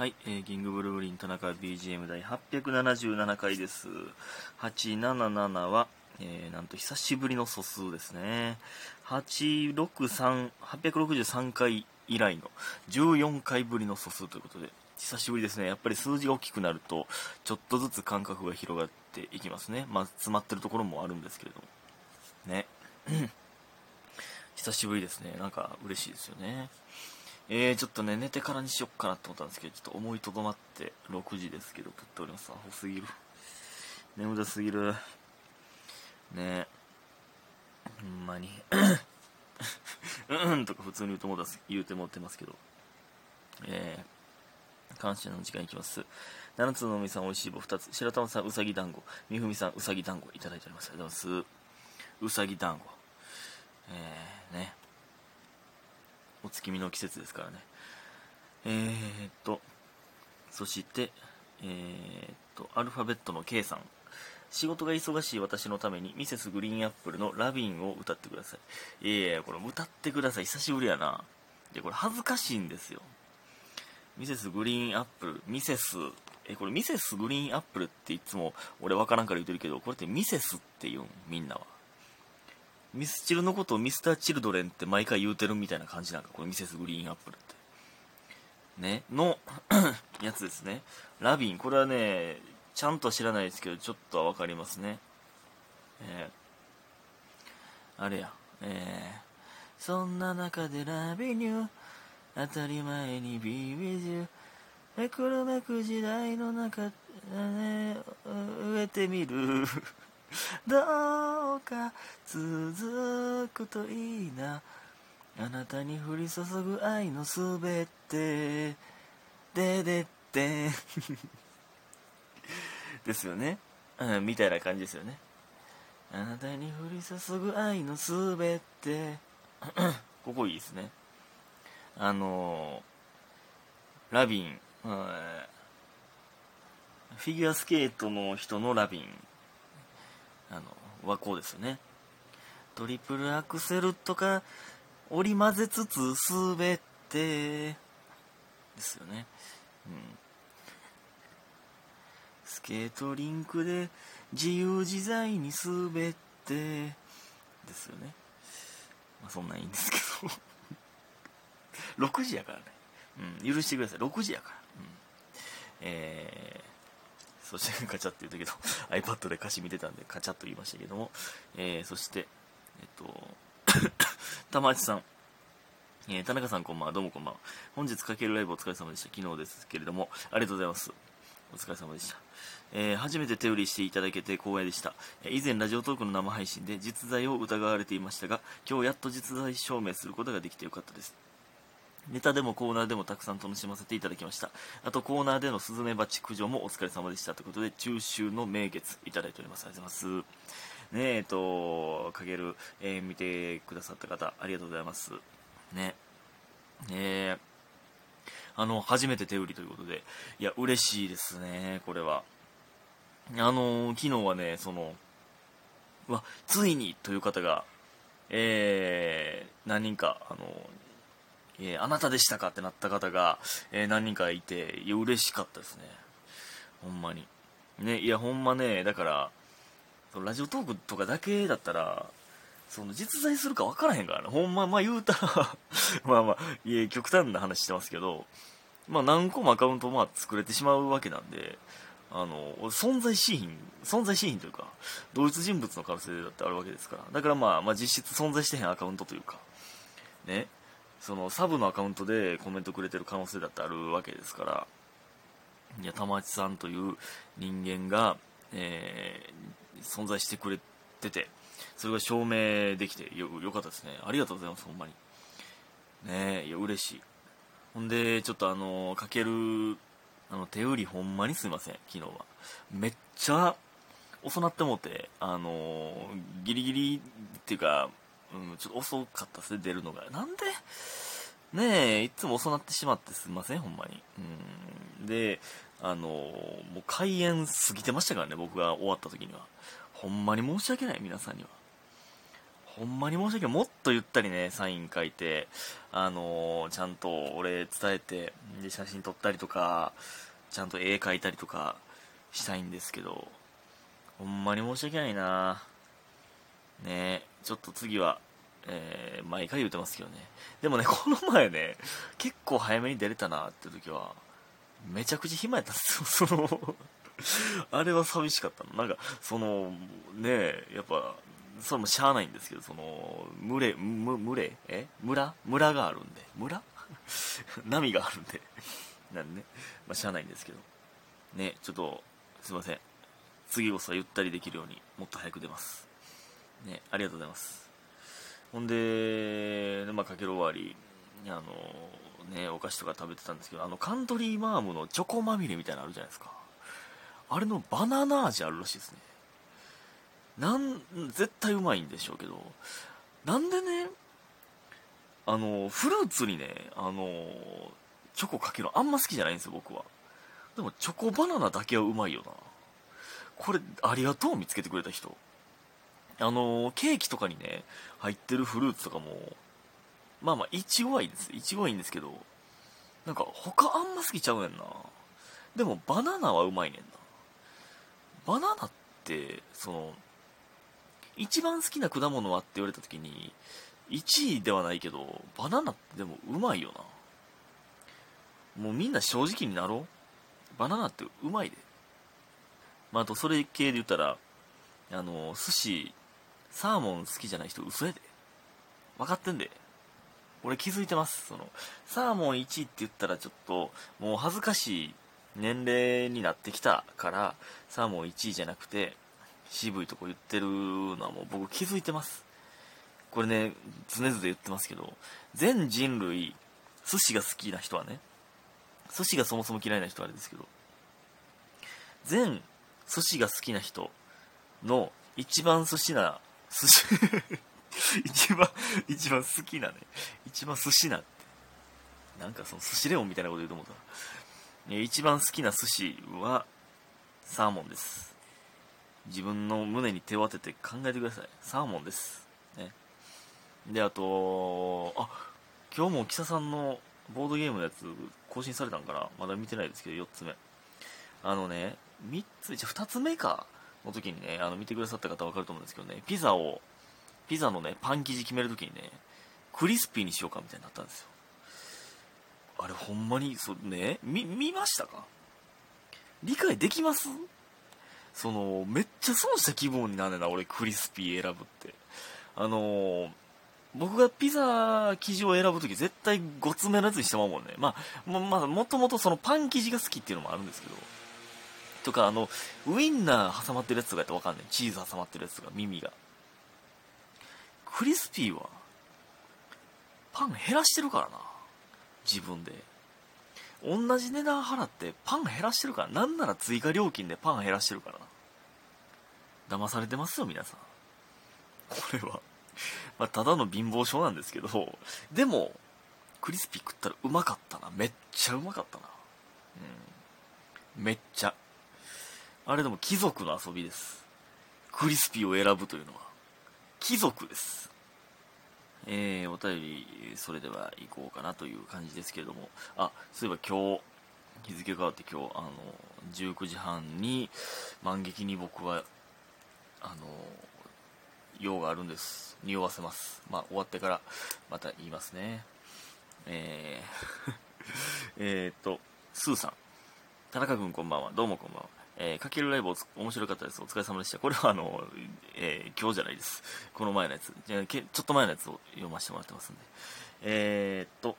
はい、えー、キングブルーリン田中 BGM 第877回です。877は、えー、なんと久しぶりの素数ですね。863、863回以来の14回ぶりの素数ということで、久しぶりですね。やっぱり数字が大きくなると、ちょっとずつ感覚が広がっていきますね。まあ、詰まってるところもあるんですけれども。ね。久しぶりですね。なんか嬉しいですよね。えー、ちょっとね、寝てからにしよっかなと思ったんですけど、ちょっと思いとどまって6時ですけど、撮っております。アホすぎる。眠たすぎる。ねほんまに。うんとか普通に言うともだす言うてもってますけど。えー、感謝の時間いきます。七つのみさん、おいしい棒2つ。白玉さん、うさぎ団子。みふみさん、うさぎ団子いただいております。ありがとうございます。うさぎ団子。えー、ね。お月見の季節ですからね。えー、っと、そして、えー、っと、アルファベットの K さん。仕事が忙しい私のために、ミセスグリーンアップルのラビンを歌ってください。いやいや、これ歌ってください。久しぶりやな。で、これ恥ずかしいんですよ。ミセスグリーンアップル、ミセス、え、これミセスグリーンアップルっていつも俺わからんから言ってるけど、これってミセスって言うん、みんなは。ミスチルのことをミスターチルドレンって毎回言うてるみたいな感じなんか、これミセスグリーンアップルって。ね、の やつですね。ラビン、これはね、ちゃんとは知らないですけど、ちょっとはわかりますね。えー、あれや、えー、そんな中でラビニュー、当たり前に Be with you、めくるめく時代の中、ね、植えてみる。どうか続くといいな。あなたに降り注ぐ愛のすべて。ででって。ですよね、うん、みたいな感じですよね。あなたに降り注ぐ愛のすべて。ここいいですね。あのラビン、フィギュアスケートの人のラビン。あのはこうですよね。トリプルアクセルとか織り交ぜつつ滑ってですよね、うん、スケートリンクで自由自在に滑ってですよね。まあそんなんいいんですけど。6時やからね、うん、許してください。6時やから、うん、えーそしてカチャって言ったけど iPad で歌詞見てたんでカチャッと言いましたけども、えー、そしてえっと 玉内さんえー、田中さんこんばんは、どうもこんばんは。本日かけるライブお疲れ様でした。昨日ですけれども、ありがとうございます。お疲れ様でした。えー、初めて手売りしていただけて光栄でした。えー、以前ラジオトークの生配信で実在を疑われていましたが、今日やっと実在証明することができてよかったです。ネタでもコーナーでもたくさん楽しませていただきました。あとコーナーでのスズメバチ駆除もお疲れ様でしたということで、中秋の名月いただいております。ありがとうございます。ねえ、えっと、かける、えー、見てくださった方、ありがとうございます。ね。え、あの、初めて手売りということで、いや、嬉しいですね、これは。あの、昨日はね、その、うわ、ついにという方が、えー、何人か、あの、えー、あなたでしたかってなった方が、えー、何人かいて、いや、嬉しかったですね。ほんまに。ね、いや、ほんまね、だから、そのラジオトークとかだけだったら、その実在するか分からへんからね。ほんま、まあ言うたら まあまあ、いえ、極端な話してますけど、まあ何個もアカウントまあ作れてしまうわけなんで、あの、存在しひん、存在しひんというか、同一人物の可能性だってあるわけですから。だからまあ、まあ実質存在してへんアカウントというか、ね、そのサブのアカウントでコメントくれてる可能性だってあるわけですから、いや、玉内さんという人間が、えー、存在してくれてて、それが証明できてよよかったですね。ありがとうございます、ほんまに。ねえ、いや、嬉しい。ほんで、ちょっとあの、かける、あの、手売りほんまにすいません、昨日は。めっちゃ遅なってもうて、あの、ギリギリっていうか、うん、ちょっと遅かったですね、出るのが。なんで、ねえ、いつも遅なってしまってすいません、ほんまに。うん。で、あの、もう開演過ぎてましたからね、僕が終わった時には。ほんまに申し訳ない、皆さんには。ほんまに申し訳ないもっとゆったりねサイン書いてあのちゃんと俺伝えてで写真撮ったりとかちゃんと絵描いたりとかしたいんですけどほんまに申し訳ないなねちょっと次はえー毎回言うてますけどね。でもねこの前ね結構早めに出れたなって時はめちゃくちゃ暇やったんですよ そのあれは寂しかったの。なんかそのねやっぱそれもしゃあないんですけどその群れむ群れ？え？村？村があるんで。村？波があるんで。なんでね、まあ、しゃあないんですけど。ねちょっとすいません。次こそはゆったりできるようにもっと早く出ます。ねありがとうございます。ほんで、まあ、かける終わりあのねお菓子とか食べてたんですけどあのカントリーマームのチョコまみれみたいなのあるじゃないですか。あれのバナナ味あるらしいですね。なん絶対うまいんでしょうけどなんでねあのフルーツにねあのチョコかけるのあんま好きじゃないんですよ僕は。でもチョコバナナだけはうまいよな。これありがとう見つけてくれた人。あのケーキとかにね入ってるフルーツとかもまあまあいちごはいいです。いちごはいいんですけどなんか他あんま好きちゃうねんな。でもバナナはうまいねんな。バナナってその一番好きな果物はって言われた時に1位ではないけどバナナってでもうまいよな。もうみんな正直になろう。バナナってうまいで、まあ、あとそれ系で言ったらあの寿司サーモン好きじゃない人嘘やで。分かってんで。俺気づいてます。そのサーモン1位って言ったらちょっともう恥ずかしい年齢になってきたからサーモン1位じゃなくて渋いとこ言ってるのはもう僕気づいてます。これね常々言ってますけど全人類寿司が好きな人はね寿司がそもそも嫌いな人はあれですけど全寿司が好きな人の一番寿司な寿司。一番一番好きなね。一番寿司なって。なんかその寿司レオンみたいなこと言うと思った。一番好きな寿司はサーモンです。自分の胸に手を当てて考えてください。サーモンです。ね。であとあ今日も木佐さんのボードゲームのやつ更新されたんかな？まだ見てないですけど4つ目。あのね3つじゃ2つ目か。の時にねあの見てくださった方分かると思うんですけどねピザをピザのねパン生地決める時にねクリスピーにしようかみたいになったんですよ。あれほんまにそうね見見ましたか？理解できます？そのめっちゃ損した気分になるねんな俺クリスピー選ぶって。あのー僕がピザ生地を選ぶとき絶対ごつめのやつにしてまうもんね。まあもまあもともとそのパン生地が好きっていうのもあるんですけど。とかあのウインナー挟まってるやつとかやったらわかんない。チーズ挟まってるやつとか耳が。クリスピーはパン減らしてるからな。自分で。同じ値段払ってパン減らしてるから。なんなら追加料金でパン減らしてるからな。騙されてますよ皆さん。これは。まあ、ただの貧乏症なんですけど。でもクリスピー食ったらうまかったな。めっちゃうまかったな。うん。めっちゃ。あれでも貴族の遊びです。クリスピーを選ぶというのは。貴族です。えー、お便りそれでは行こうかなという感じですけれども。あそういえば今日日付変わって今日あの19時半に満劇に僕はあの用があるんです。匂わせます。まあ終わってからまた言いますね。えー えーっとスーさん。田中君こんばんは。どうもこんばんは。えー、かけるライブ面白かったです。お疲れ様でした。これはあの、えー今日じゃないです。この前のやつ。じゃけちょっと前のやつを読ませてもらってますんで。えー、っと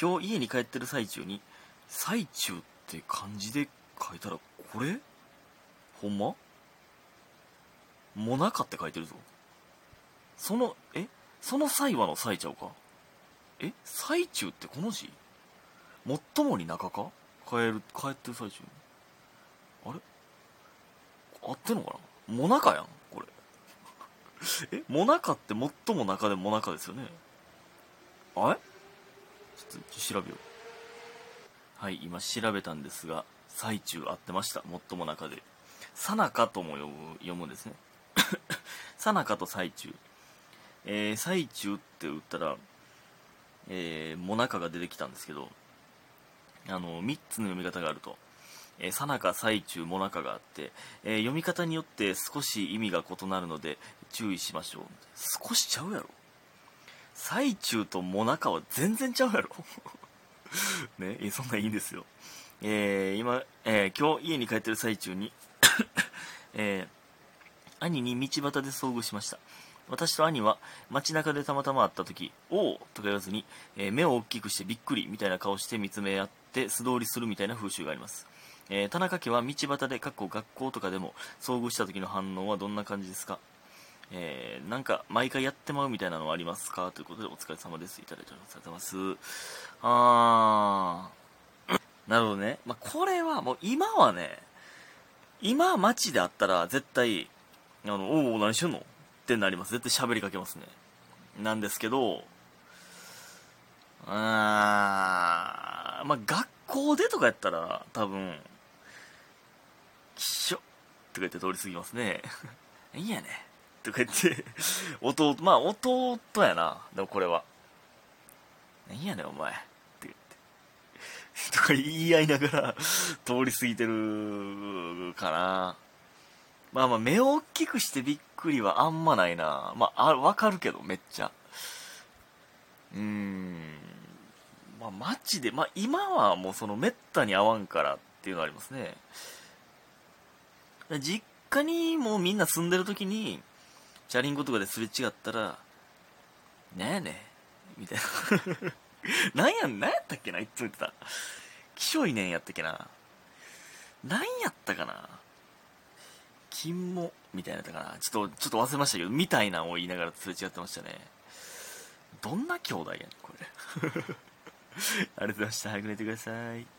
今日家に帰ってる最中に「最中」って漢字で書いたらこれ？ほんま？もなかって書いてるぞ。そのえ？その際はの際ちゃうか？え？最中ってこの字？最もに中か？帰る帰ってる最中あれ合ってんのかな？もなかやんこれ。え？もなかって最も中でもなかですよね。あれ？ちょっと調べよう。はい今調べたんですが最中合ってました。最も中で。さなかとも読む読むんですね。さなかと最中。えー、最中って打ったら、えー、モナカが出てきたんですけど、あの、3つの読み方があると。えー、さなか、最中、モナカがあって、えー、読み方によって少し意味が異なるので注意しましょう。少しちゃうやろ最中とモナカは全然ちゃうやろ ね、そんなんいいんですよ。えー、今、えー、今日家に帰ってる最中に えー、兄に道端で遭遇しました。私と兄は街中でたまたま会った時、おおとか言わずに、えー、目を大きくしてびっくりみたいな顔して見つめ合って素通りするみたいな風習があります。えー、田中家は道端で、かっこ学校とかでも遭遇した時の反応はどんな感じですか？えー、なんか毎回やってまうみたいなのはありますか？ということでお疲れ様です。いただいてありがとうございます。あー、なるほどね。まあ、これはもう今はね、今街であったら絶対、あの、おお、何してんの？ってなります。絶対喋りかけますね。なんですけど、あー、まあ、学校でとかやったら、多分、きしょとか言って通り過ぎますね。いいやね。とか言って弟、まあ弟やな。でもこれは。何やねお前。って言って。とか言い合いながら通り過ぎてるかな。まあまあ目を大きくしてびっくりはあんまないな。まあ、わかるけど、めっちゃ。うーん。まあマジで、まあ今はもうそのめったに合わんからっていうのありますね。実家にもうみんな住んでる時に、チャリンコとかですれ違ったら、なんやねんみたいな。なんや、なんやったっけないつも言ってた。気性いねんやったっけな。なんやったかな。金も、みたいなやったかな。ちょっと、ちょっと忘れましたけど、みたいなのを言いながらすれ違ってましたね。どんな兄弟やん、これ。ありがとうございました。早く寝てください。